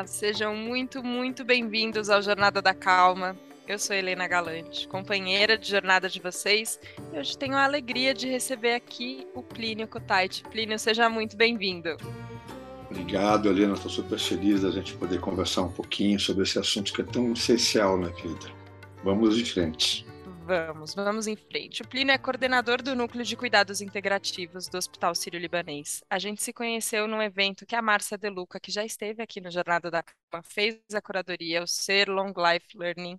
Olá, sejam muito, muito bem-vindos ao Jornada da Calma. Eu sou Helena Galante, companheira de jornada de vocês, e hoje tenho a alegria de receber aqui o Plínio Cotait. Plínio, seja muito bem-vindo. Obrigado, Helena. Estou super feliz da gente poder conversar um pouquinho sobre esse assunto que é tão essencial na vida. Vamos de frente. Vamos, vamos em frente. O Plínio é coordenador do Núcleo de Cuidados Integrativos do Hospital Sírio-Libanês. A gente se conheceu num evento que a Márcia Deluca, que já esteve aqui no Jornada da Cama, fez a curadoria, o Ser Long Life Learning,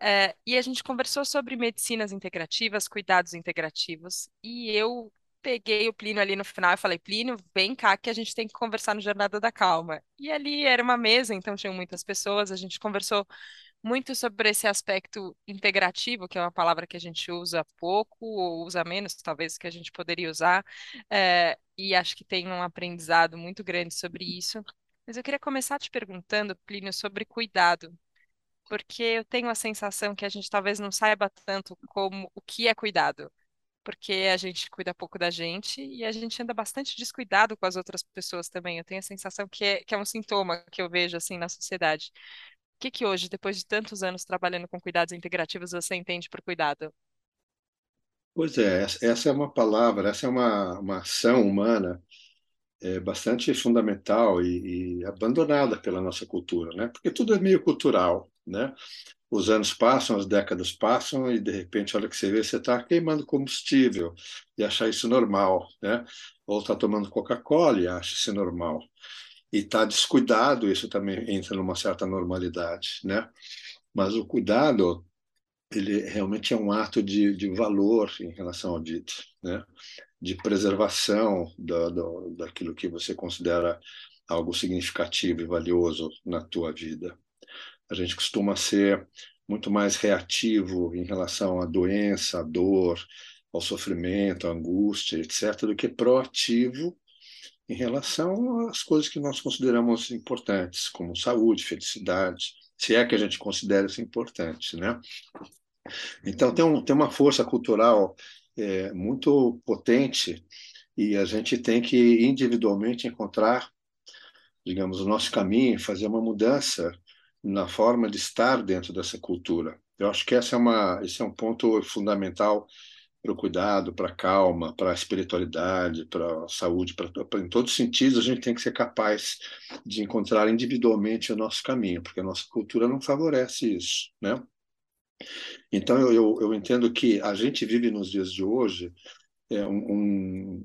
é, e a gente conversou sobre medicinas integrativas, cuidados integrativos, e eu peguei o Plínio ali no final e falei, Plínio, vem cá que a gente tem que conversar no Jornada da Calma. E ali era uma mesa, então tinham muitas pessoas, a gente conversou muito sobre esse aspecto integrativo, que é uma palavra que a gente usa pouco, ou usa menos, talvez, que a gente poderia usar, é, e acho que tem um aprendizado muito grande sobre isso. Mas eu queria começar te perguntando, Plínio, sobre cuidado, porque eu tenho a sensação que a gente talvez não saiba tanto como o que é cuidado porque a gente cuida pouco da gente e a gente anda bastante descuidado com as outras pessoas também. Eu tenho a sensação que é, que é um sintoma que eu vejo assim na sociedade que, que hoje, depois de tantos anos trabalhando com cuidados integrativos, você entende por cuidado? Pois é, essa é uma palavra, essa é uma, uma ação humana é, bastante fundamental e, e, abandonada pela nossa cultura, né? Porque tudo é meio cultural, né? Os anos passam, as décadas passam e de repente, olha que você vê, você está queimando combustível e achar isso normal, né? Ou está tomando Coca-Cola e acha isso normal e está descuidado, isso também entra numa certa normalidade, né? Mas o cuidado, ele realmente é um ato de, de valor em relação ao dito, né? De preservação do, daquilo que você considera algo significativo e valioso na tua vida. A gente costuma ser muito mais reativo em relação à doença, à dor, ao sofrimento, à angústia, etc., do que proativo em relação às coisas que nós consideramos importantes, como saúde, felicidade, se é que a gente considera isso importante, né? Então tem, um, tem uma força cultural é, muito potente e a gente tem que individualmente encontrar, digamos, o nosso caminho, fazer uma mudança na forma de estar dentro dessa cultura. Eu acho que essa é uma, esse é um ponto fundamental para o cuidado, para a calma, para a espiritualidade, para a saúde, para, em todos os sentidos, a gente tem que ser capaz de encontrar individualmente o nosso caminho, porque a nossa cultura não favorece isso, né? Então, eu, eu, eu entendo que a gente vive nos dias de hoje é um, um,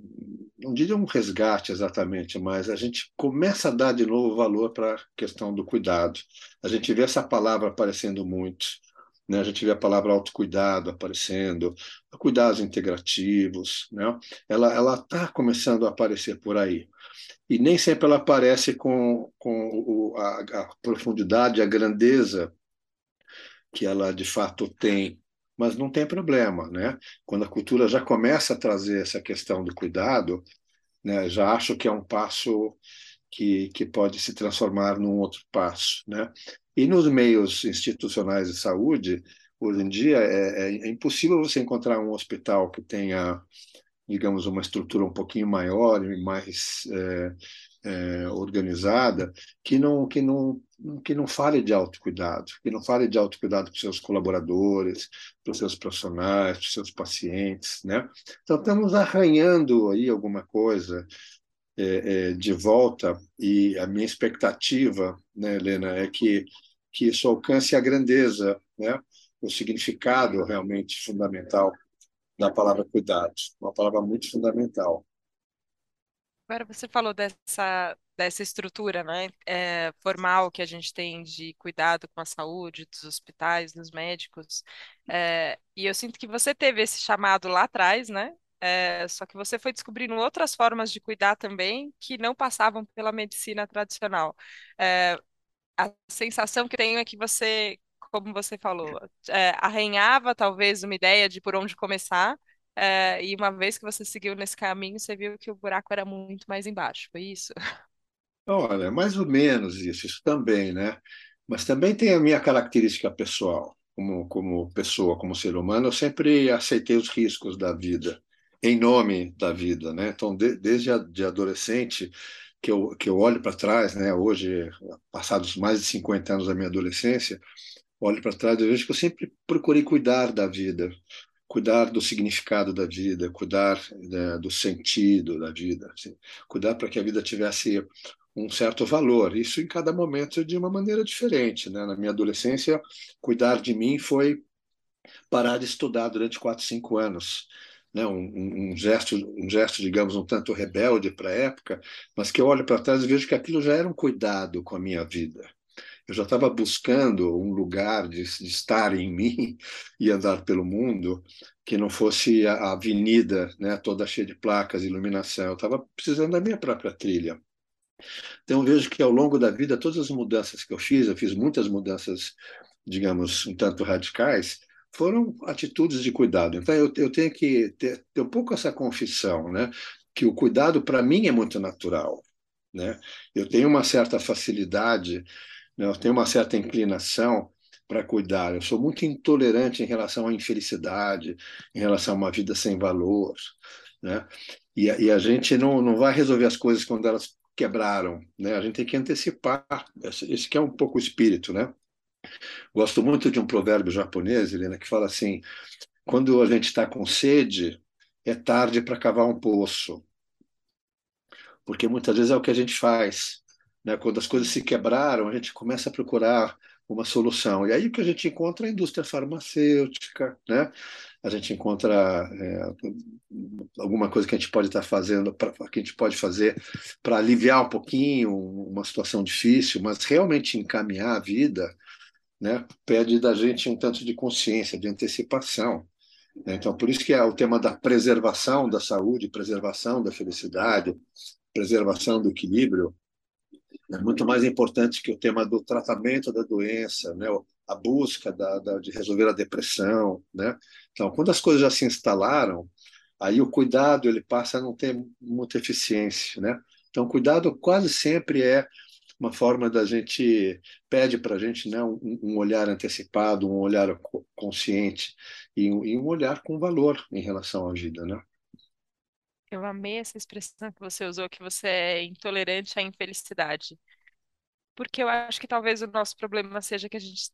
não diria um resgate exatamente, mas a gente começa a dar de novo valor para a questão do cuidado. A gente vê essa palavra aparecendo muito. Né? Gente vê a palavra autocuidado aparecendo, cuidados integrativos, né? ela está começando a aparecer por aí. E nem sempre ela aparece com, com o, a, a profundidade, a grandeza que ela de fato tem, mas não tem problema, né? Quando a cultura já começa a trazer essa questão do cuidado, né, já acho que é um passo que, que pode se transformar num outro passo, né? E nos meios institucionais de saúde, hoje em dia, é, é, é impossível você encontrar um hospital que tenha, digamos, uma estrutura um pouquinho maior e mais é, é, organizada, que não, que, não, que não fale de autocuidado, que não fale de autocuidado para os seus colaboradores, para os seus profissionais, para os seus pacientes. Né? Então, estamos arranhando aí alguma coisa é, é, de volta e a minha expectativa, né, Helena, é que que isso alcance a grandeza, né? o significado realmente fundamental da palavra cuidado, uma palavra muito fundamental. Agora você falou dessa, dessa estrutura né, é, formal que a gente tem de cuidado com a saúde dos hospitais, dos médicos, é, e eu sinto que você teve esse chamado lá atrás, né? É, só que você foi descobrindo outras formas de cuidar também que não passavam pela medicina tradicional. É, a sensação que tenho é que você, como você falou, é, arranhava talvez uma ideia de por onde começar, é, e uma vez que você seguiu nesse caminho, você viu que o buraco era muito mais embaixo, foi isso? Olha, mais ou menos isso, isso também, né? Mas também tem a minha característica pessoal, como, como pessoa, como ser humano, eu sempre aceitei os riscos da vida, em nome da vida, né? Então, de, desde a, de adolescente, que eu, que eu olho para trás, né, hoje, passados mais de 50 anos da minha adolescência, olho para trás e vejo que eu sempre procurei cuidar da vida, cuidar do significado da vida, cuidar né, do sentido da vida, assim, cuidar para que a vida tivesse um certo valor. Isso em cada momento de uma maneira diferente. Né? Na minha adolescência, cuidar de mim foi parar de estudar durante quatro, cinco anos. Né? Um, um, gesto, um gesto, digamos, um tanto rebelde para a época, mas que eu olho para trás e vejo que aquilo já era um cuidado com a minha vida. Eu já estava buscando um lugar de, de, estar em mim e andar pelo mundo que não fosse a avenida né, toda cheia de placas, iluminação. Eu estava precisando da minha própria trilha. Então, vejo que ao longo da vida, todas as mudanças que eu fiz, eu fiz muitas mudanças, digamos, um tanto radicais, foram atitudes de cuidado. Então, eu, eu tenho que ter, ter um pouco essa confissão, né? que o cuidado, para mim, é muito natural. Né? Eu tenho uma certa facilidade, né? eu tenho uma certa inclinação para cuidar. Eu sou muito intolerante em relação à infelicidade, em relação a uma vida sem valor. Né? E, e a gente não, não vai resolver as coisas quando elas quebraram, né? A gente tem que antecipar. Esse, que é um pouco o espírito, né? Gosto muito de um provérbio japonês, Helena, que fala assim: quando a gente está com sede, é tarde para cavar um poço, porque muitas vezes é o que a gente faz. Né? Quando as coisas se quebraram, a gente começa a procurar uma solução. E aí o que a gente encontra é a indústria farmacêutica, né? a gente encontra é, alguma coisa que a gente pode estar fazendo, pra, que a gente pode fazer para aliviar um pouquinho uma situação difícil, mas realmente encaminhar a vida, né, pede da gente um tanto de consciência, de antecipação. Né? Então, por isso que é o tema da preservação da saúde, preservação da felicidade, preservação do equilíbrio, é muito mais importante que o tema do tratamento da doença, né? a busca da, da, de resolver a depressão. Né? Então, quando as coisas já se instalaram, aí o cuidado ele passa a não ter muita eficiência. Né? Então, cuidado quase sempre é uma forma da gente pede para a gente né, um, um, olhar antecipado, um olhar consciente e um, e um olhar com valor em relação à vida, né? Eu amei essa expressão que você usou, que você é intolerante à infelicidade. Porque eu acho que talvez o nosso problema seja que a gente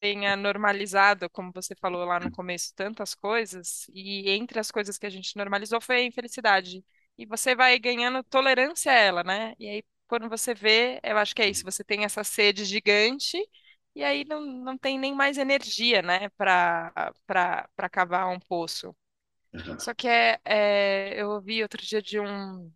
tenha normalizado, como você falou lá no começo, tantas coisas, e entre as coisas que a gente normalizou foi a infelicidade. E você vai ganhando tolerância a ela, né? E aí, quando você vê, eu acho que é isso, você tem essa sede gigante, e aí não, não tem nem mais energia, né, para cavar um poço. Só que é, é, eu ouvi outro dia de um,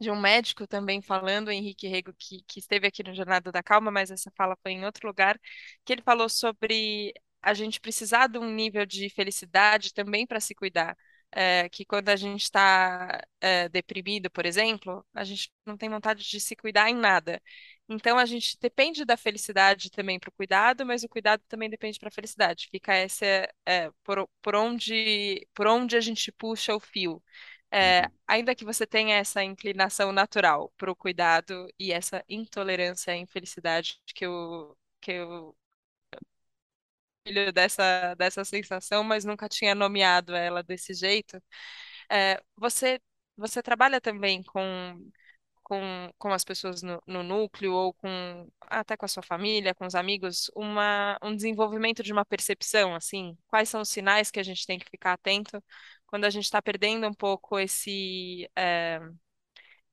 de um médico também falando, Henrique Rego, que, que esteve aqui no Jornada da Calma, mas essa fala foi em outro lugar, que ele falou sobre a gente precisar de um nível de felicidade também para se cuidar. É, que quando a gente está é, deprimido, por exemplo, a gente não tem vontade de se cuidar em nada. Então a gente depende da felicidade também para o cuidado, mas o cuidado também depende para a felicidade. Fica essa é, por, por onde por onde a gente puxa o fio. É, uhum. ainda que você tenha essa inclinação natural para o cuidado e essa intolerância à infelicidade que eu que eu dessa dessa sensação, mas nunca tinha nomeado ela desse jeito. É, você você trabalha também com com, com as pessoas no, no, núcleo ou com até com a sua família, com os amigos, uma, um desenvolvimento de uma percepção, assim, quais são os sinais que a gente tem que ficar atento quando a gente está perdendo um pouco esse é,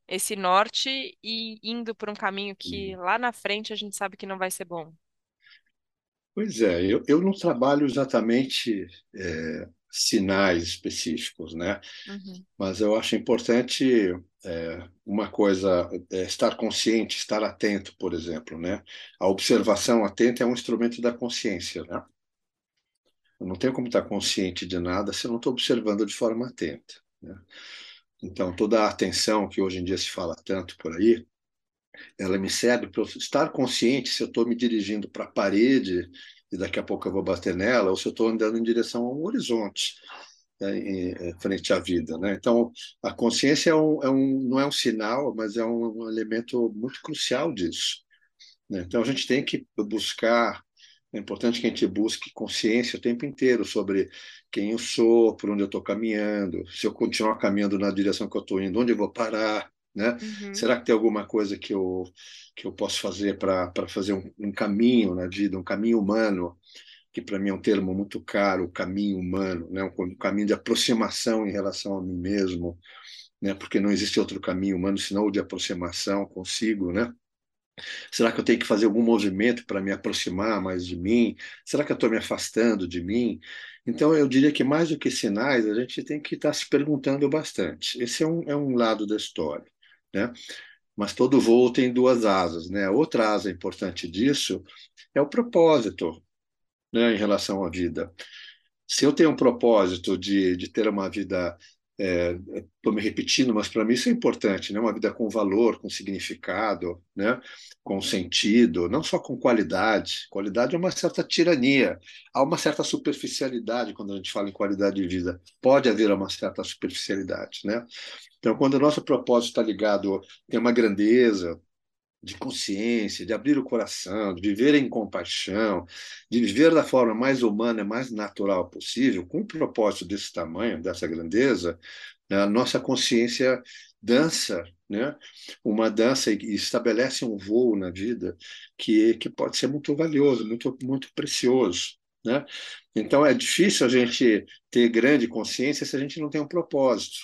esse norte e indo por um caminho que lá na frente a gente sabe que não vai ser bom. Pois é, eu, eu não trabalho exatamente é, sinais específicos, né? Uhum. Mas eu acho importante é, uma coisa, é estar consciente, estar atento, por exemplo, né? A observação atenta é um instrumento da consciência, né? Eu não tenho como estar consciente de nada se eu não estou observando de forma atenta. Né? Então, toda a atenção que hoje em dia se fala tanto por aí, ela me serve para estar consciente se eu estou me dirigindo para a parede e daqui a pouco eu vou bater nela, ou se eu estou andando em direção a um horizonte né, em, em, frente à vida. Né? Então, a consciência é um, é um, não é um sinal, mas é um, um elemento muito crucial disso. Né? Então, a gente tem que buscar é importante que a gente busque consciência o tempo inteiro sobre quem eu sou, por onde eu estou caminhando, se eu continuar caminhando na direção que eu estou indo, onde eu vou parar, né? Uhum. Será que tem alguma coisa que eu que eu posso fazer para fazer um, um, caminho na vida, um caminho humano, que para mim é um termo muito caro, caminho humano, né? Um, um, caminho de aproximação em relação a mim mesmo, né? Porque não existe outro caminho humano senão o de aproximação consigo, né? Será que eu tenho que fazer algum movimento para me aproximar mais de mim? Será que eu estou me afastando de mim? Então, eu diria que mais do que sinais, a gente tem que estar tá se perguntando bastante. Esse é um, é um lado da história. Né? Mas todo voo tem duas asas. Né? Outra asa importante disso é o propósito né, em relação à vida. Se eu tenho um propósito de, de ter uma vida estou é, me repetindo, mas para mim isso é importante, né? Uma vida com valor, com significado, né? Com sentido, não só com qualidade. Qualidade é uma certa tirania, há uma certa superficialidade quando a gente fala em qualidade de vida. Pode haver uma certa superficialidade, né? Então, quando o nosso propósito está ligado, tem uma grandeza, de consciência, de abrir o coração, de viver em compaixão, de viver da forma mais humana, mais natural possível, com um propósito desse tamanho, dessa grandeza, né, a nossa consciência dança, né? Uma dança e estabelece um voo na vida que que pode ser muito valioso, muito muito precioso, né? Então é difícil a gente ter grande consciência se a gente não tem um propósito.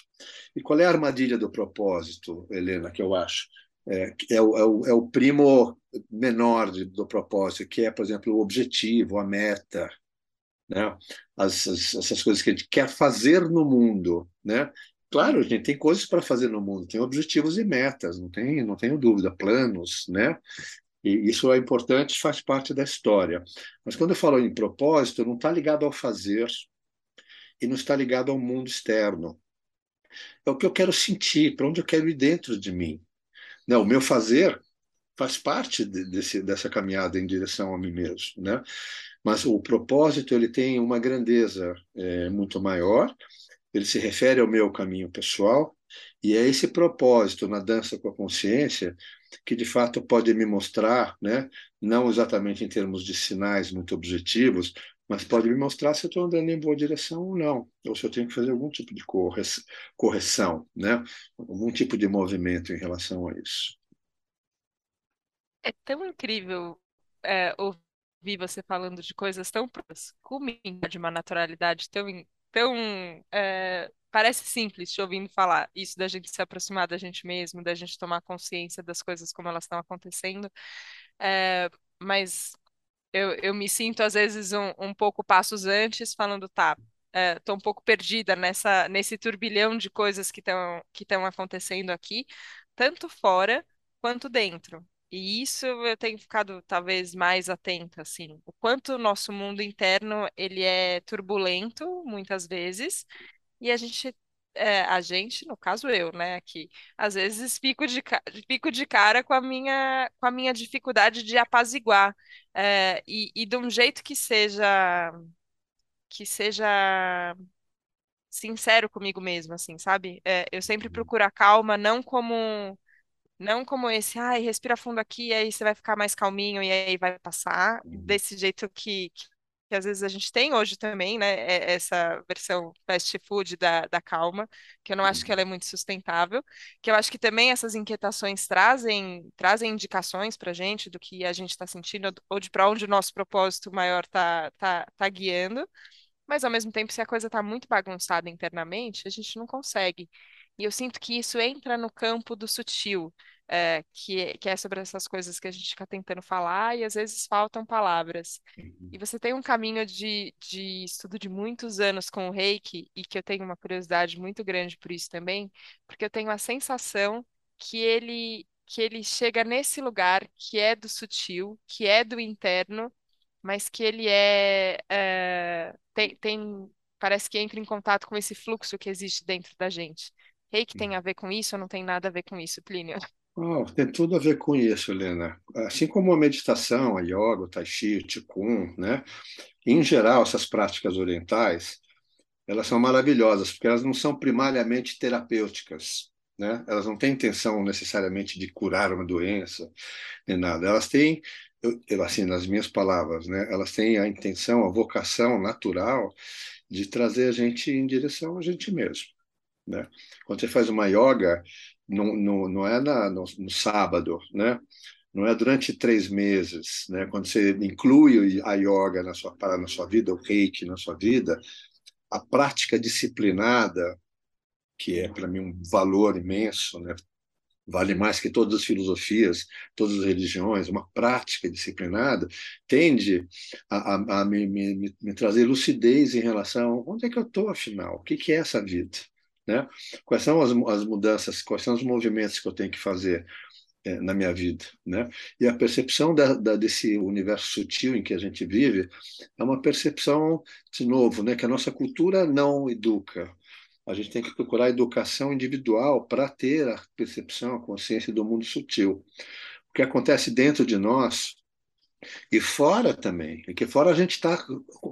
E qual é a armadilha do propósito, Helena, que eu acho? É, é, o, é, o, é, o, primo menor de, do propósito, que é, por exemplo, o objetivo, a meta, né? As, as, essas coisas que a gente quer fazer no mundo. Né? Claro, a gente tem coisas para fazer no mundo, tem objetivos e metas, não, tem, não tenho dúvida, planos, né? E isso é importante, faz parte da história. Mas quando eu falo em propósito, não está ligado ao fazer e não está ligado ao mundo externo. É o que eu quero sentir, para onde eu quero ir dentro de mim. Não, o meu fazer faz parte de, desse, dessa caminhada em direção a mim mesmo, né? Mas o propósito ele tem uma grandeza é, muito maior. Ele se refere ao meu caminho pessoal e é esse propósito na dança com a consciência que de fato pode me mostrar, né? Não exatamente em termos de sinais muito objetivos, mas pode me mostrar se eu estou andando em boa direção ou não, ou se eu tenho que fazer algum tipo de correção, né? algum tipo de movimento em relação a isso. É tão incrível é, ouvir você falando de coisas tão próximas, de uma naturalidade tão, tão é, parece simples te ouvindo falar isso da gente se aproximar da gente mesmo, da gente tomar consciência das coisas como elas estão acontecendo, é, mas eu, eu me sinto, às vezes, um, um pouco passos antes, falando, tá, estou é, um pouco perdida nessa, nesse turbilhão de coisas que estão que acontecendo aqui, tanto fora quanto dentro. E isso eu tenho ficado talvez mais atenta, assim, o quanto o nosso mundo interno ele é turbulento muitas vezes e a gente é, a gente, no caso eu, né, aqui, às vezes fico de, fico de cara com a minha, com a minha dificuldade de apaziguar, é, e, e de um jeito que seja, que seja sincero comigo mesmo, assim, sabe? É, eu sempre procuro a calma, não como, não como esse, ai, respira fundo aqui, aí você vai ficar mais calminho e aí vai passar, Uhum. desse jeito que, que às vezes a gente tem hoje também, né? é- Essa versão fast food da, da calma, que eu não acho que ela é muito sustentável, que eu acho que também essas inquietações trazem, trazem indicações para a gente do que a gente está sentindo ou de para onde o nosso propósito maior está tá, tá guiando, mas ao mesmo tempo, se a coisa está muito bagunçada internamente, a gente não consegue. E eu sinto que isso entra no campo do sutil, é, que, é, que é sobre essas coisas que a gente fica tentando falar e às vezes faltam palavras. E Uhum. você tem um caminho de, de estudo de muitos anos com o Reiki, e que eu tenho uma curiosidade muito grande por isso também, porque eu tenho a sensação que ele, que ele chega nesse lugar que é do sutil, que é do interno, mas que ele é, é tem, tem, parece que entra em contato com esse fluxo que existe dentro da gente. Reiki tem a ver com isso ou não tem nada a ver com isso, Plínio? Oh, tem tudo a ver com isso, Helena. Assim como a meditação, a yoga, o tai chi, o qigong, né? Em geral, essas práticas orientais, elas são maravilhosas, porque elas não são primariamente terapêuticas, né? Elas não têm intenção necessariamente de curar uma doença, nem nada. Elas têm, eu, assim, nas minhas palavras, né? Elas têm a intenção, a vocação natural de trazer a gente em direção a gente mesmo, né? Quando você faz uma yoga, não, não, não é na, no, no sábado, né? não é durante três meses, né? Quando você inclui a yoga na sua na sua vida, o reiki na sua vida, a prática disciplinada, que é para mim um valor imenso, né? Vale mais que todas as filosofias, todas as religiões. Uma prática disciplinada tende a, a, a me, me, me, trazer lucidez em relação a onde é que eu estou, afinal, o que, que é essa vida, né? Quais são as, as mudanças, quais são os movimentos que eu tenho que fazer é, na minha vida, né? E a percepção da, da, desse universo sutil em que a gente vive é uma percepção de novo, né? Que a nossa cultura não educa. A gente tem que procurar educação individual para ter a percepção, a consciência do mundo sutil. O que acontece dentro de nós e fora também, porque fora a gente está,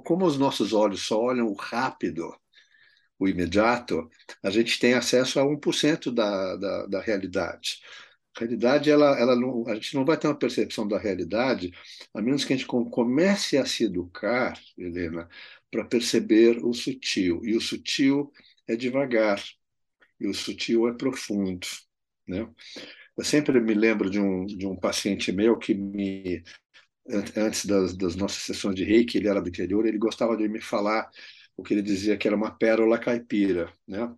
como os nossos olhos só olham o rápido, o imediato, a gente tem acesso a 1% da, da, da realidade. A realidade, ela, ela não, a gente não vai ter uma percepção da realidade, a menos que a gente comece a se educar, Helena, para perceber o sutil. E o sutil é devagar, e o sutil é profundo. Né? Eu sempre me lembro de um, de um paciente meu que me, antes das, das nossas sessões de reiki, ele era do interior, ele gostava de me falar o que ele dizia que era uma pérola caipira, né?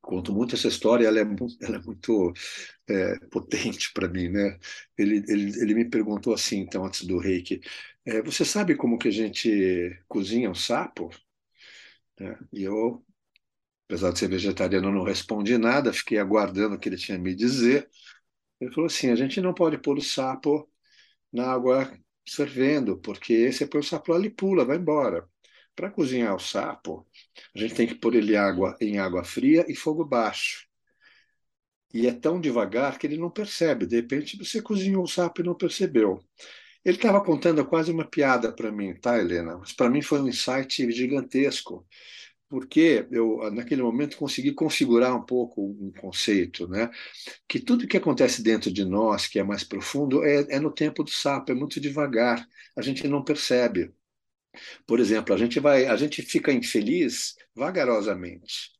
Conto muito essa história, ela é, ela é muito é, potente para mim, né? Ele, ele, ele me perguntou assim, então, antes do reiki, é, você sabe como que a gente cozinha um sapo? É, e eu, apesar de ser vegetariano, não respondi nada, fiquei aguardando o que ele tinha me dizer. Ele falou assim, a gente não pode pôr o sapo na água fervendo, porque você põe o sapo lá, ele pula, vai embora. Para cozinhar o sapo, a gente tem que pôr ele água, em água fria e fogo baixo. E é tão devagar que ele não percebe. De repente, você cozinhou o sapo e não percebeu. Ele estava contando quase uma piada para mim, tá, Helena? Mas para mim foi um insight gigantesco, porque eu, naquele momento, consegui configurar um pouco um conceito, né? Que tudo que acontece dentro de nós, que é mais profundo, é, é no tempo do sapo, é muito devagar. A gente não percebe. Por exemplo, a gente vai, a gente fica infeliz vagarosamente.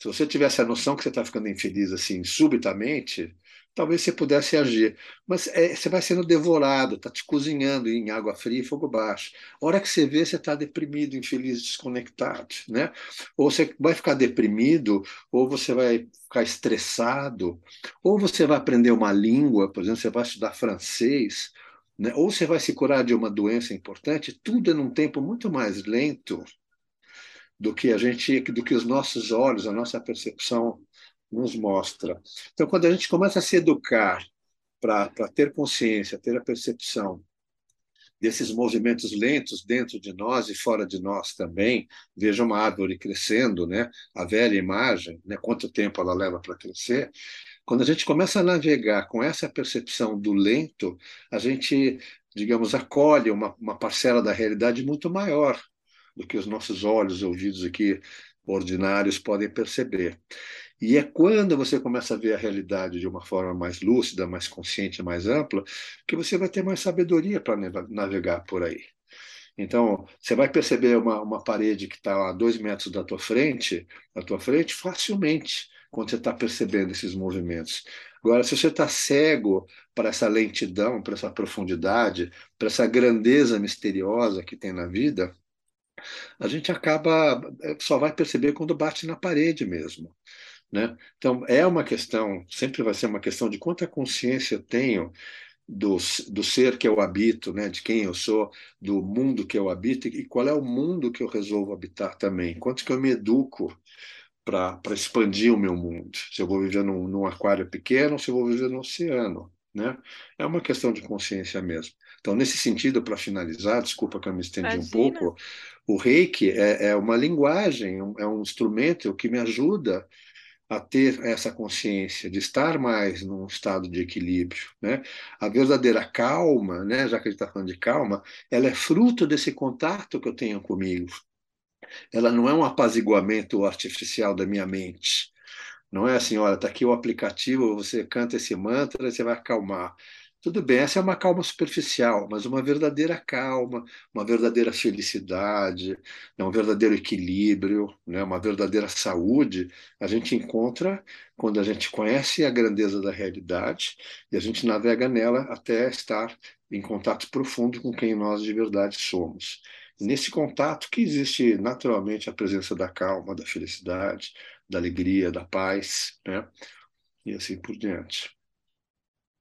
Se você tivesse a noção que você está ficando infeliz assim subitamente, talvez você pudesse agir. Mas é, você vai sendo devorado, está te cozinhando em água fria e fogo baixo. A hora que você vê, você está deprimido, infeliz, desconectado. Né? Ou você vai ficar deprimido, ou você vai ficar estressado, ou você vai aprender uma língua, por exemplo, você vai estudar francês, né? ou você vai se curar de uma doença importante, tudo é num tempo muito mais lento do que a gente, do que os nossos olhos, a nossa percepção nos mostra. Então, quando a gente começa a se educar para ter consciência, ter a percepção desses movimentos lentos dentro de nós e fora de nós também, veja uma árvore crescendo, né? A velha imagem, né? Quanto tempo ela leva para crescer? Quando a gente começa a navegar com essa percepção do lento, a gente, digamos, acolhe uma, uma parcela da realidade muito maior do que os nossos olhos ouvidos aqui ordinários podem perceber. E é quando você começa a ver a realidade de uma forma mais lúcida, mais consciente, mais ampla, que você vai ter mais sabedoria para navegar por aí. Então, você vai perceber uma, uma parede que está a dois metros da tua frente, da tua frente, facilmente, quando você está percebendo esses movimentos. Agora, se você está cego para essa lentidão, para essa profundidade, para essa grandeza misteriosa que tem na vida, a gente acaba, é, só vai perceber quando bate na parede mesmo. Né? Então, é uma questão, sempre vai ser uma questão de quanta consciência eu tenho do, do ser que eu habito, né? de quem eu sou, do mundo que eu habito e qual é o mundo que eu resolvo habitar também. Quanto que eu me educo para expandir o meu mundo. Se eu vou viver num, num aquário pequeno ou se eu vou viver no oceano. Né? É uma questão de consciência mesmo. Então, nesse sentido, para finalizar, desculpa que eu me estendi Imagina. um pouco, o reiki é, é uma linguagem, é um instrumento que me ajuda a ter essa consciência de estar mais num estado de equilíbrio, né? A verdadeira calma, né? Já que a gente está falando de calma, ela é fruto desse contato que eu tenho comigo. Ela não é um apaziguamento artificial da minha mente. Não é assim, olha, está aqui o aplicativo, você canta esse mantra, você vai acalmar. Tudo bem, essa é uma calma superficial, mas uma verdadeira calma, uma verdadeira felicidade, né, um verdadeiro equilíbrio, né, uma verdadeira saúde, a gente encontra quando a gente conhece a grandeza da realidade e a gente navega nela até estar em contato profundo com quem nós de verdade somos. Nesse contato que existe naturalmente a presença da calma, da felicidade, da alegria, da paz, né? E assim por diante.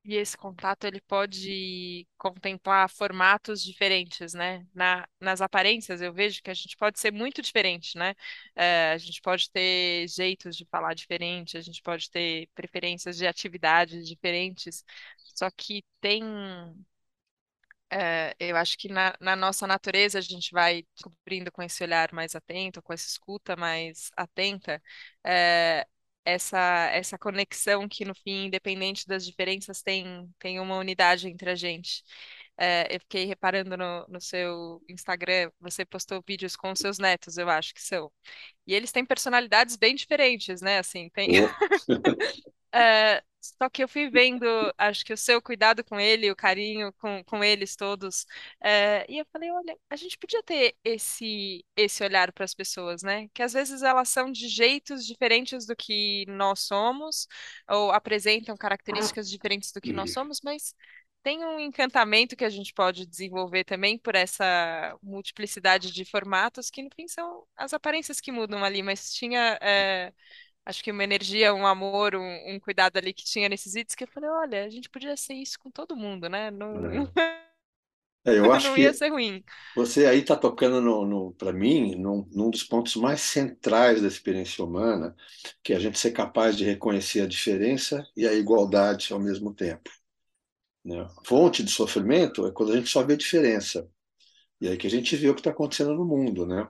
E esse contato ele pode contemplar formatos diferentes, né? Na, nas aparências eu vejo que a gente pode ser muito diferente, né? É, a gente pode ter jeitos de falar diferente, a gente pode ter preferências de atividades diferentes, só que tem é, eu acho que na, na, nossa natureza a gente vai descobrindo com esse olhar mais atento, com essa escuta mais atenta, é, essa, essa conexão que, no fim, independente das diferenças, tem, tem uma unidade entre a gente. É, eu fiquei reparando no, no seu Instagram, você postou vídeos com seus netos, eu acho que são. E eles têm personalidades bem diferentes, né? Assim, tem. É, só que eu fui vendo, acho que o seu cuidado com ele, o carinho com, com eles todos, é, e eu falei, olha, a gente podia ter esse esse olhar para as pessoas, né? Que às vezes elas são de jeitos diferentes do que nós somos, ou apresentam características diferentes do que nós somos, mas tem um encantamento que a gente pode desenvolver também por essa multiplicidade de formatos, que no fim são as aparências que mudam ali, mas tinha é, acho que uma energia, um amor, um, um, cuidado ali que tinha nesses vídeos que eu falei, olha, a gente podia ser isso com todo mundo, né? Não, é. eu acho não que ia ser ruim. Você aí está tocando, no, no para mim, num, num, dos pontos mais centrais da experiência humana, que é a gente ser capaz de reconhecer a diferença e a igualdade ao mesmo tempo. Né? Fonte de sofrimento é quando a gente só vê diferença. E aí que a gente vê o que está acontecendo no mundo, né?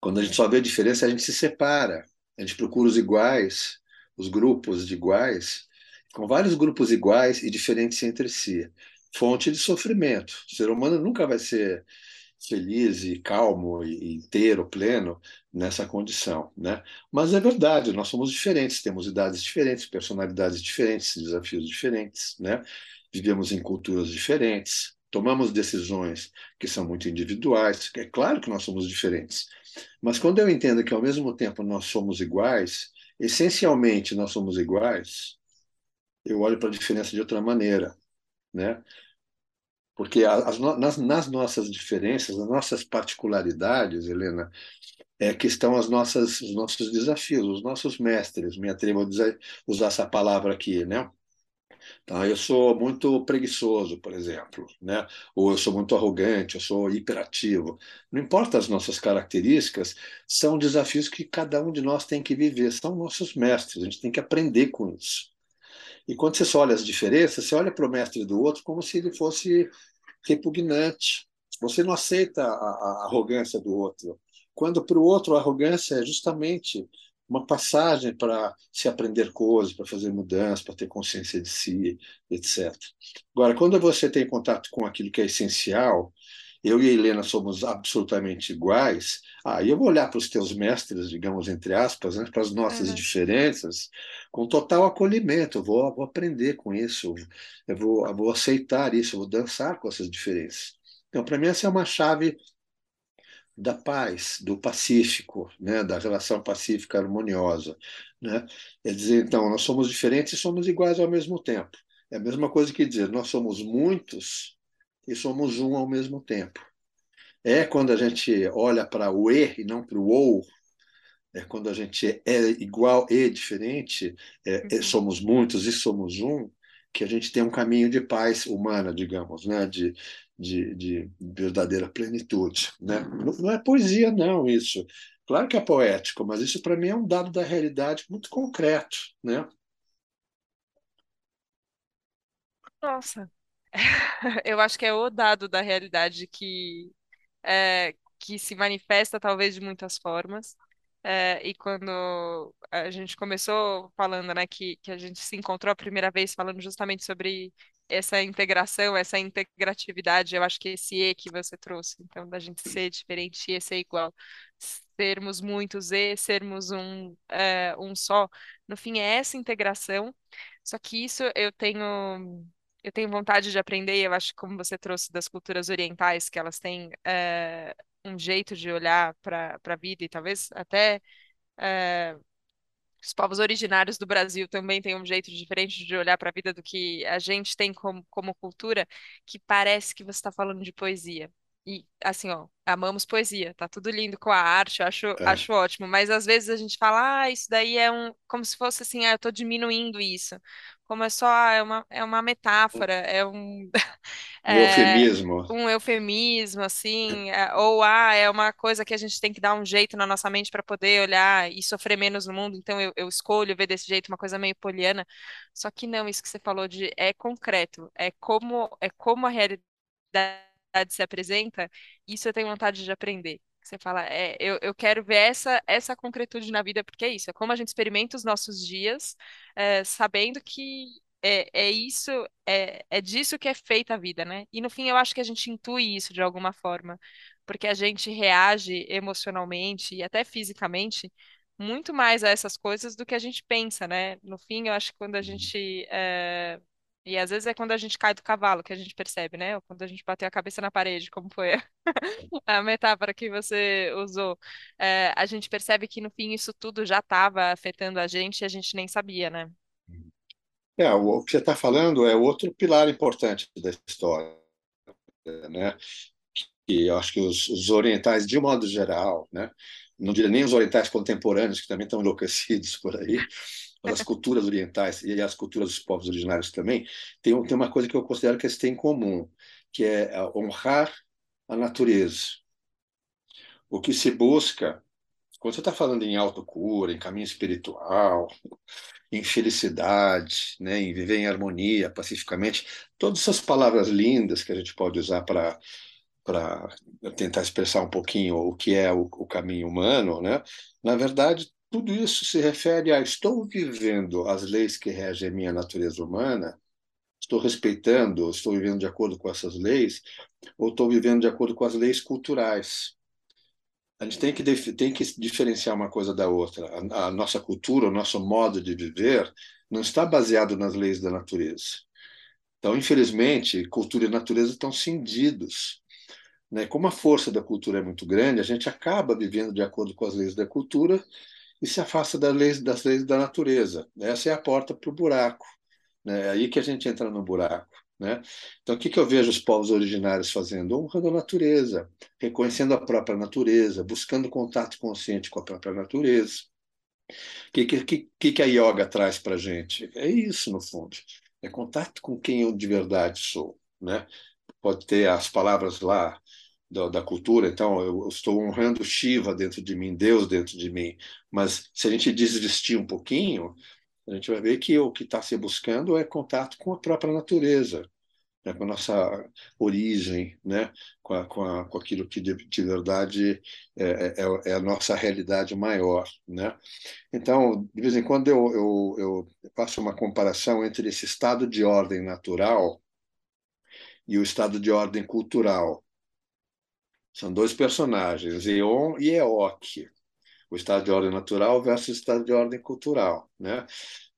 Quando a gente só vê diferença, a gente se separa a gente procura os iguais, os grupos de iguais, com vários grupos iguais e diferentes entre si. Fonte de sofrimento. O ser humano nunca vai ser feliz e calmo e inteiro, pleno nessa condição, né? Mas é verdade, nós somos diferentes, temos idades diferentes, personalidades diferentes, desafios diferentes, né? Vivemos em culturas diferentes, tomamos decisões que são muito individuais. É claro que nós somos diferentes, mas quando eu entendo que ao mesmo tempo nós somos iguais, essencialmente nós somos iguais, eu olho para a diferença de outra maneira, né? Porque as, nas, nas, nossas diferenças, nas nossas particularidades, Helena, é que estão as nossas, os nossos desafios, os nossos mestres. Me atrevo a dizer, usar essa palavra aqui, né? Então, eu sou muito preguiçoso, por exemplo, né? ou eu sou muito arrogante, eu sou hiperativo. Não importa as nossas características, são desafios que cada um de nós tem que viver, são nossos mestres, a gente tem que aprender com isso. E quando você olha as diferenças, você olha para o mestre do outro como se ele fosse repugnante. Você não aceita a, a arrogância do outro. Quando para o outro a arrogância é justamente uma passagem para se aprender coisas, para fazer mudanças, para ter consciência de si, etc. Agora, quando você tem contato com aquilo que é essencial, eu e a Helena somos absolutamente iguais, aí eu vou olhar para os teus mestres, digamos, entre aspas, né, para as nossas uhum. diferenças, com total acolhimento. Eu vou, vou aprender com isso, eu vou, eu vou aceitar isso, eu vou dançar com essas diferenças. Então, para mim, essa é uma chave da paz, do pacífico, né, da relação pacífica harmoniosa. Né? É dizer, então, nós somos diferentes e somos iguais ao mesmo tempo. É a mesma coisa que dizer, nós somos muitos e somos um ao mesmo tempo. É quando a gente olha para o E e não para o OU, é quando a gente é igual e diferente, é, é, uhum. somos muitos e somos um, que a gente tem um caminho de paz humana, digamos, né? de, de, de verdadeira plenitude. Né? Não, não é poesia, não, isso. Claro que é poético, mas isso para mim é um dado da realidade muito concreto. Né? Nossa, eu acho que é o dado da realidade que, é, que se manifesta talvez de muitas formas. É, e quando a gente começou falando, né, que, que a gente se encontrou a primeira vez falando justamente sobre essa integração, essa integratividade, eu acho que esse E que você trouxe, então, da gente ser diferente e ser igual, sermos muitos e sermos um, é, um só, no fim é essa integração, só que isso eu tenho eu tenho vontade de aprender, eu acho que como você trouxe das culturas orientais, que elas têm é, um jeito de olhar para a vida e talvez até é, os povos originários do Brasil também têm um jeito diferente de olhar para a vida do que a gente tem como, como cultura, que parece que você está falando de poesia. E assim, ó, amamos poesia, tá tudo lindo com a arte, eu acho, É. acho ótimo, mas às vezes a gente fala, ah, isso daí é um, como se fosse assim, ah, eu tô diminuindo isso. Como é só, ah, é uma, é uma metáfora, é um, Um é eufemismo. um eufemismo, assim, é- ou ah, é uma coisa que a gente tem que dar um jeito na nossa mente para poder olhar e sofrer menos no mundo, então eu, eu escolho ver desse jeito, uma coisa meio poliana. Só que não, isso que você falou de é concreto, é como é como a realidade se apresenta, isso eu tenho vontade de aprender. Você fala, é, eu, eu quero ver essa, essa concretude na vida, porque é isso, é como a gente experimenta os nossos dias, é, sabendo que é, é isso, é, é disso que é feita a vida, né? E no fim eu acho que a gente intui isso de alguma forma, porque a gente reage emocionalmente e até fisicamente muito mais a essas coisas do que a gente pensa, né? No fim, eu acho que quando a gente é, e às vezes é quando a gente cai do cavalo que a gente percebe, né? Ou quando a gente bateu a cabeça na parede, como foi a metáfora que você usou. É, a gente percebe que no fim isso tudo já estava afetando a gente e a gente nem sabia, né? É, o que você está falando é outro pilar importante da história, né? Que eu acho que os, os orientais, de modo geral, né? Não diria nem os orientais contemporâneos, que também estão enlouquecidos por aí, as culturas orientais e as culturas dos povos originários também, tem, tem uma coisa que eu considero que eles têm em comum, que é honrar a natureza. O que se busca, quando você está falando em autocura, em caminho espiritual, em felicidade, né, em viver em harmonia, pacificamente, todas essas palavras lindas que a gente pode usar para para tentar expressar um pouquinho o que é o, o caminho humano, né? Na verdade, tudo isso se refere a estou vivendo as leis que regem a minha natureza humana, estou respeitando, estou vivendo de acordo com essas leis, ou estou vivendo de acordo com as leis culturais. A gente tem que, tem que diferenciar uma coisa da outra. A, a nossa cultura, o nosso modo de viver, não está baseado nas leis da natureza. Então, infelizmente, cultura e natureza estão cindidos né? Como a força da cultura é muito grande, a gente acaba vivendo de acordo com as leis da cultura e se afasta das leis, das leis da natureza. Essa é a porta para o buraco. Né? É aí que a gente entra no buraco. Né? Então, o que, que eu vejo os povos originários fazendo? Honrando a natureza, reconhecendo a própria natureza, buscando contato consciente com a própria natureza. O que, que, que, que a yoga traz para a gente? É isso, no fundo. É contato com quem eu de verdade sou. Né? Pode ter as palavras lá da, da, cultura, então eu estou honrando Shiva dentro de mim, Deus dentro de mim. Mas se a gente desvestir um pouquinho, a gente vai ver que o que está se buscando é contato com a própria natureza, né, com a nossa origem, né, com, a, com, a, com aquilo que de, de verdade é, é, é, a nossa realidade maior. Né? Então, de vez em quando eu, eu, eu faço uma comparação entre esse estado de ordem natural e o estado de ordem cultural. São dois personagens, Eon e Eok. O estado de ordem natural versus o estado de ordem cultural. Né?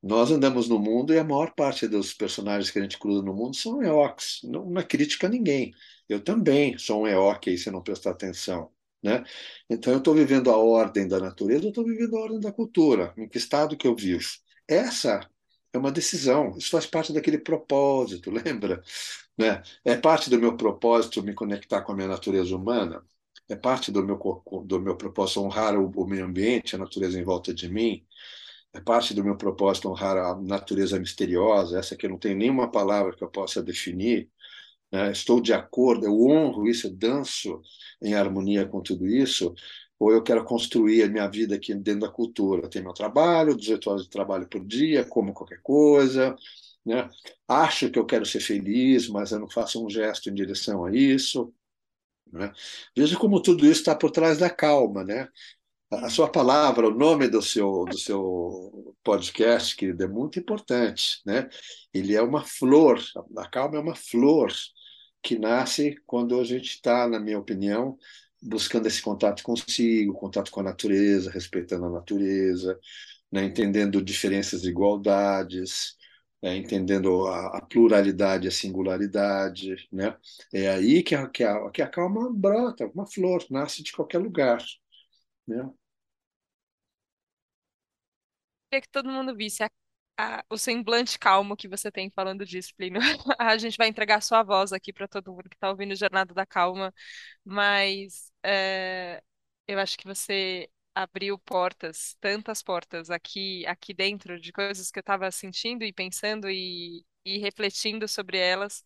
Nós andamos no mundo e a maior parte dos personagens que a gente cruza no mundo são Eoks. Não, não é crítica a ninguém. Eu também sou um Eok aí, se não prestar atenção. Né? Então, eu estou vivendo a ordem da natureza, eu estou vivendo a ordem da cultura. Em que estado que eu vivo? Essa é uma decisão. Isso faz parte daquele propósito, lembra? Né? É parte do meu propósito me conectar com a minha natureza humana. É parte do meu, do meu propósito honrar o, o meio ambiente, a natureza em volta de mim. É parte do meu propósito honrar a natureza misteriosa, essa que não tenho nenhuma palavra que eu possa definir. Né? Estou de acordo, eu honro isso, eu danço em harmonia com tudo isso, ou eu quero construir a minha vida aqui dentro da cultura. Tenho meu trabalho, 18 horas de trabalho por dia, como qualquer coisa, né? Acho que eu quero ser feliz, mas eu não faço um gesto em direção a isso. Né? Veja como tudo isso está por trás da calma, né? A sua palavra, o nome do seu, do seu podcast, querido, é muito importante, né? Ele é uma flor, a calma é uma flor que nasce quando a gente está, na minha opinião, buscando esse contato consigo, contato com a natureza, respeitando a natureza, né? entendendo diferenças e igualdades, é, entendendo a, a, pluralidade, a singularidade, né? É aí que a, que, a, que a calma brota, uma flor, nasce de qualquer lugar, né? Queria que todo mundo visse a, a, o semblante calmo que você tem falando disso, Plínio. A gente vai entregar sua voz aqui para todo mundo que está ouvindo Jornada da Calma, mas é, eu acho que você abriu portas, tantas portas aqui, aqui dentro de coisas que eu estava sentindo e pensando e, e refletindo sobre elas,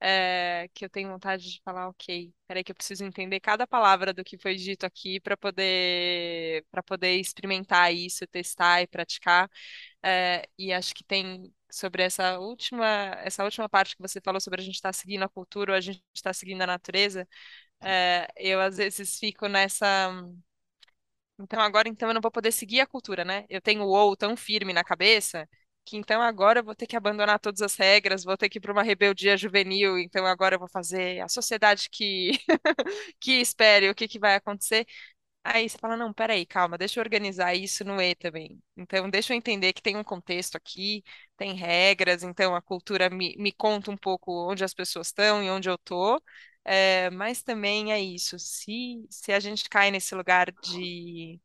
é, que eu tenho vontade de falar, ok, peraí que eu preciso entender cada palavra do que foi dito aqui para poder para poder experimentar isso, testar e praticar. É, e acho que tem sobre essa última essa última parte que você falou sobre a gente estar tá seguindo a cultura, ou a gente está seguindo a natureza. É, eu às vezes fico nessa então agora então eu não vou poder seguir a cultura, né? Eu tenho o ou tão firme na cabeça que então agora eu vou ter que abandonar todas as regras, vou ter que ir para uma rebeldia juvenil, então agora eu vou fazer a sociedade que que espere o que que vai acontecer. Aí você fala, não, peraí, calma, deixa eu organizar isso no E também. Então, deixa eu entender que tem um contexto aqui, tem regras, então a cultura me, me conta um pouco onde as pessoas estão e onde eu tô. É, mas também é isso, se, se a gente cai nesse lugar de,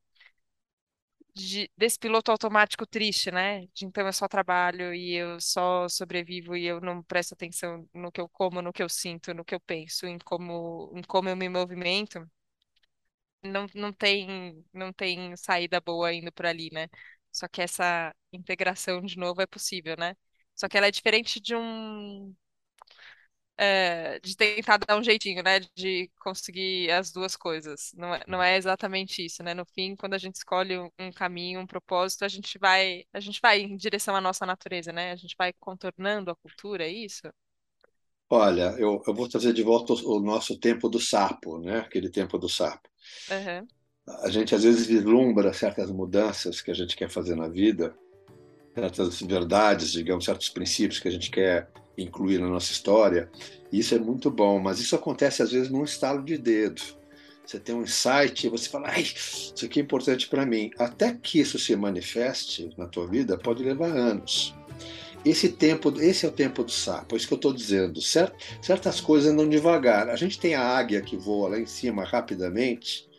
de, desse piloto automático triste, né? De então eu só trabalho e eu só sobrevivo e eu não presto atenção no que eu como, no que eu sinto, no que eu penso, em como, em como eu me movimento, não, não tem, não tem saída boa indo por ali, né? Só que essa integração de novo é possível, né? Só que ela é diferente de um é, de tentar dar um jeitinho, né? De conseguir as duas coisas. Não é, não é exatamente isso, né? No fim, quando a gente escolhe um, caminho, um propósito, a gente vai, a gente vai em direção à nossa natureza, né? A gente vai contornando a cultura, é isso? Olha, eu, eu vou trazer de volta o, o nosso tempo do sapo, né? Aquele tempo do sapo. Uhum. A gente às vezes vislumbra certas mudanças que a gente quer fazer na vida, certas verdades, digamos, certos princípios que a gente quer incluir na nossa história. Isso é muito bom, mas isso acontece às vezes num estalo de dedo. Você tem um insight e você fala, ai, isso aqui é importante para mim. Até que isso se manifeste na tua vida, pode levar anos. Esse tempo, esse é o tempo do sapo, é isso que eu estou dizendo. Cert, certas coisas andam devagar. A gente tem a águia que voa lá em cima rapidamente,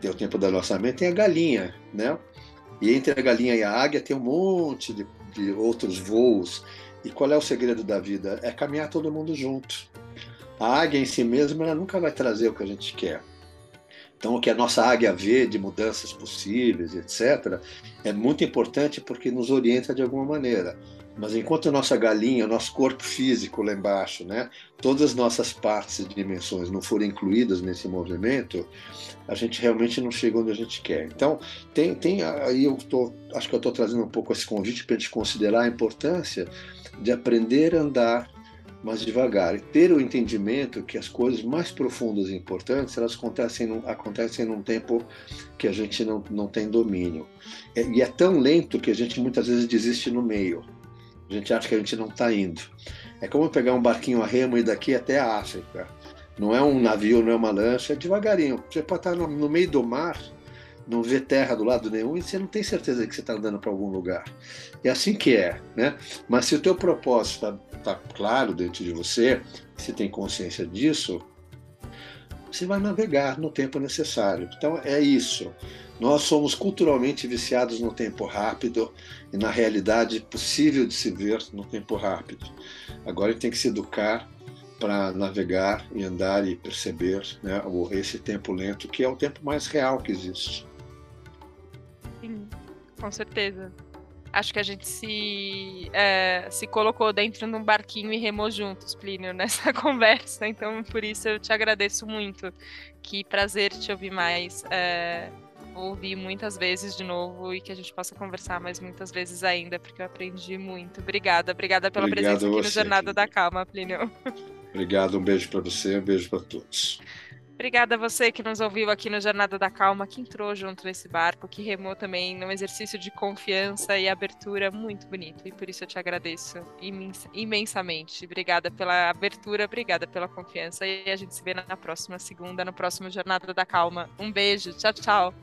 tem o tempo da nossa mente, tem a galinha, né? E entre a galinha e a águia tem um monte de, de outros voos e qual é o segredo da vida? É caminhar todo mundo junto. A águia em si mesma ela nunca vai trazer o que a gente quer. Então, o que a nossa águia vê de mudanças possíveis, etc., é muito importante porque nos orienta de alguma maneira. Mas enquanto a nossa galinha, o nosso corpo físico lá embaixo, né, todas as nossas partes e dimensões não forem incluídas nesse movimento, a gente realmente não chega onde a gente quer. Então, tem, tem aí eu tô, acho que eu estou trazendo um pouco esse convite para a gente considerar a importância de aprender a andar mais devagar e ter o entendimento que as coisas mais profundas e importantes elas acontecem acontecem num tempo que a gente não, não tem domínio. É, e é tão lento que a gente muitas vezes desiste no meio. A gente acha que a gente não está indo. É como pegar um barquinho a remo e daqui até a África. Não é um navio, não é uma lancha, é devagarinho. Você pode estar no, no meio do mar, não vê terra do lado nenhum e você não tem certeza que você está andando para algum lugar. É assim que é, né? Mas se o teu propósito está tá claro dentro de você, você tem consciência disso, você vai navegar no tempo necessário. Então é isso. Nós somos culturalmente viciados no tempo rápido e na realidade possível de se ver no tempo rápido. Agora tem que se educar para navegar e andar e perceber né, esse tempo lento, que é o tempo mais real que existe. Com certeza. Acho que a gente se, é, se colocou dentro de um barquinho e remou juntos, Plínio, nessa conversa. Então, por isso eu te agradeço muito. Que prazer te ouvir mais. É, ouvir muitas vezes de novo e que a gente possa conversar mais muitas vezes ainda, porque eu aprendi muito. Obrigada, obrigada pela Obrigado presença aqui no Jornada da Calma, Plínio. Obrigado, um beijo para você, um beijo para todos. Obrigada a você que nos ouviu aqui no Jornada da Calma, que entrou junto nesse barco, que remou também num exercício de confiança e abertura muito bonito. E por isso eu te agradeço imensamente. Obrigada pela abertura, obrigada pela confiança. E a gente se vê na próxima segunda, no próximo Jornada da Calma. Um beijo, tchau, tchau.